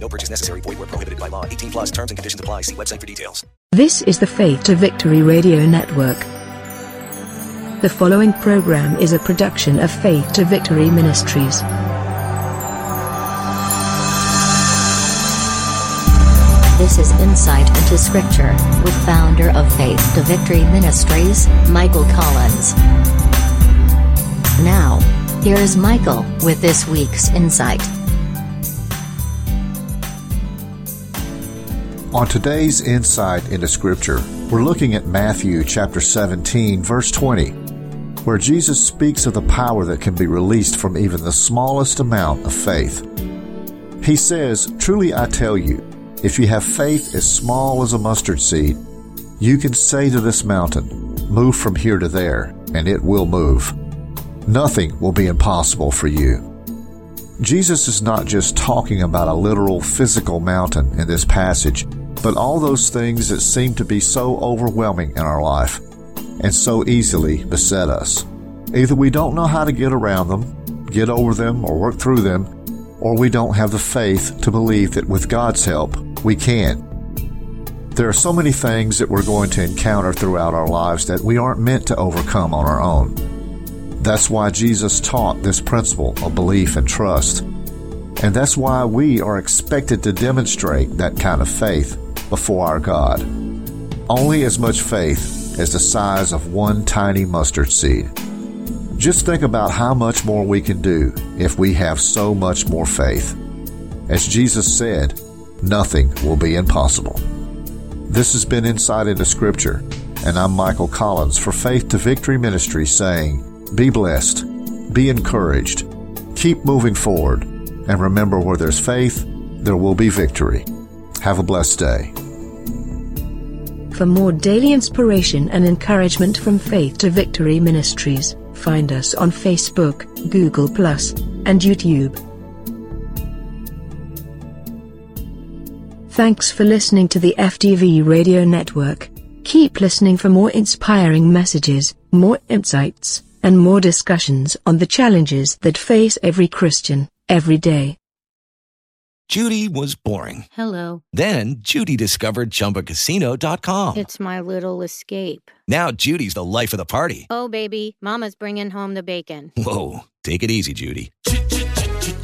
No purchase necessary. Void where prohibited by law. 18 plus terms and conditions apply. See website for details. This is the Faith to Victory Radio Network. The following program is a production of Faith to Victory Ministries. This is Insight into Scripture with founder of Faith to Victory Ministries, Michael Collins. Now, here is Michael with this week's insight. On today's insight into Scripture, we're looking at Matthew chapter 17, verse 20, where Jesus speaks of the power that can be released from even the smallest amount of faith. He says, Truly I tell you, if you have faith as small as a mustard seed, you can say to this mountain, Move from here to there, and it will move. Nothing will be impossible for you. Jesus is not just talking about a literal physical mountain in this passage, but all those things that seem to be so overwhelming in our life and so easily beset us. Either we don't know how to get around them, get over them, or work through them, or we don't have the faith to believe that with God's help, we can. There are so many things that we're going to encounter throughout our lives that we aren't meant to overcome on our own. That's why Jesus taught this principle of belief and trust. And that's why we are expected to demonstrate that kind of faith before our God. Only as much faith as the size of one tiny mustard seed. Just think about how much more we can do if we have so much more faith. As Jesus said, nothing will be impossible. This has been Insight into Scripture, and I'm Michael Collins for Faith to Victory Ministry saying, Be blessed, be encouraged, keep moving forward, and remember where there's faith, there will be victory. Have a blessed day. For more daily inspiration and encouragement from Faith to Victory Ministries, find us on Facebook, Google, and YouTube. Thanks for listening to the FTV Radio Network. Keep listening for more inspiring messages, more insights, and more discussions on the challenges that face every Christian, every day. Judy was boring. Hello. Then Judy discovered ChumbaCasino.com. It's my little escape. Now Judy's the life of the party. Oh, baby, Mama's bringing home the bacon. Whoa, take it easy, Judy.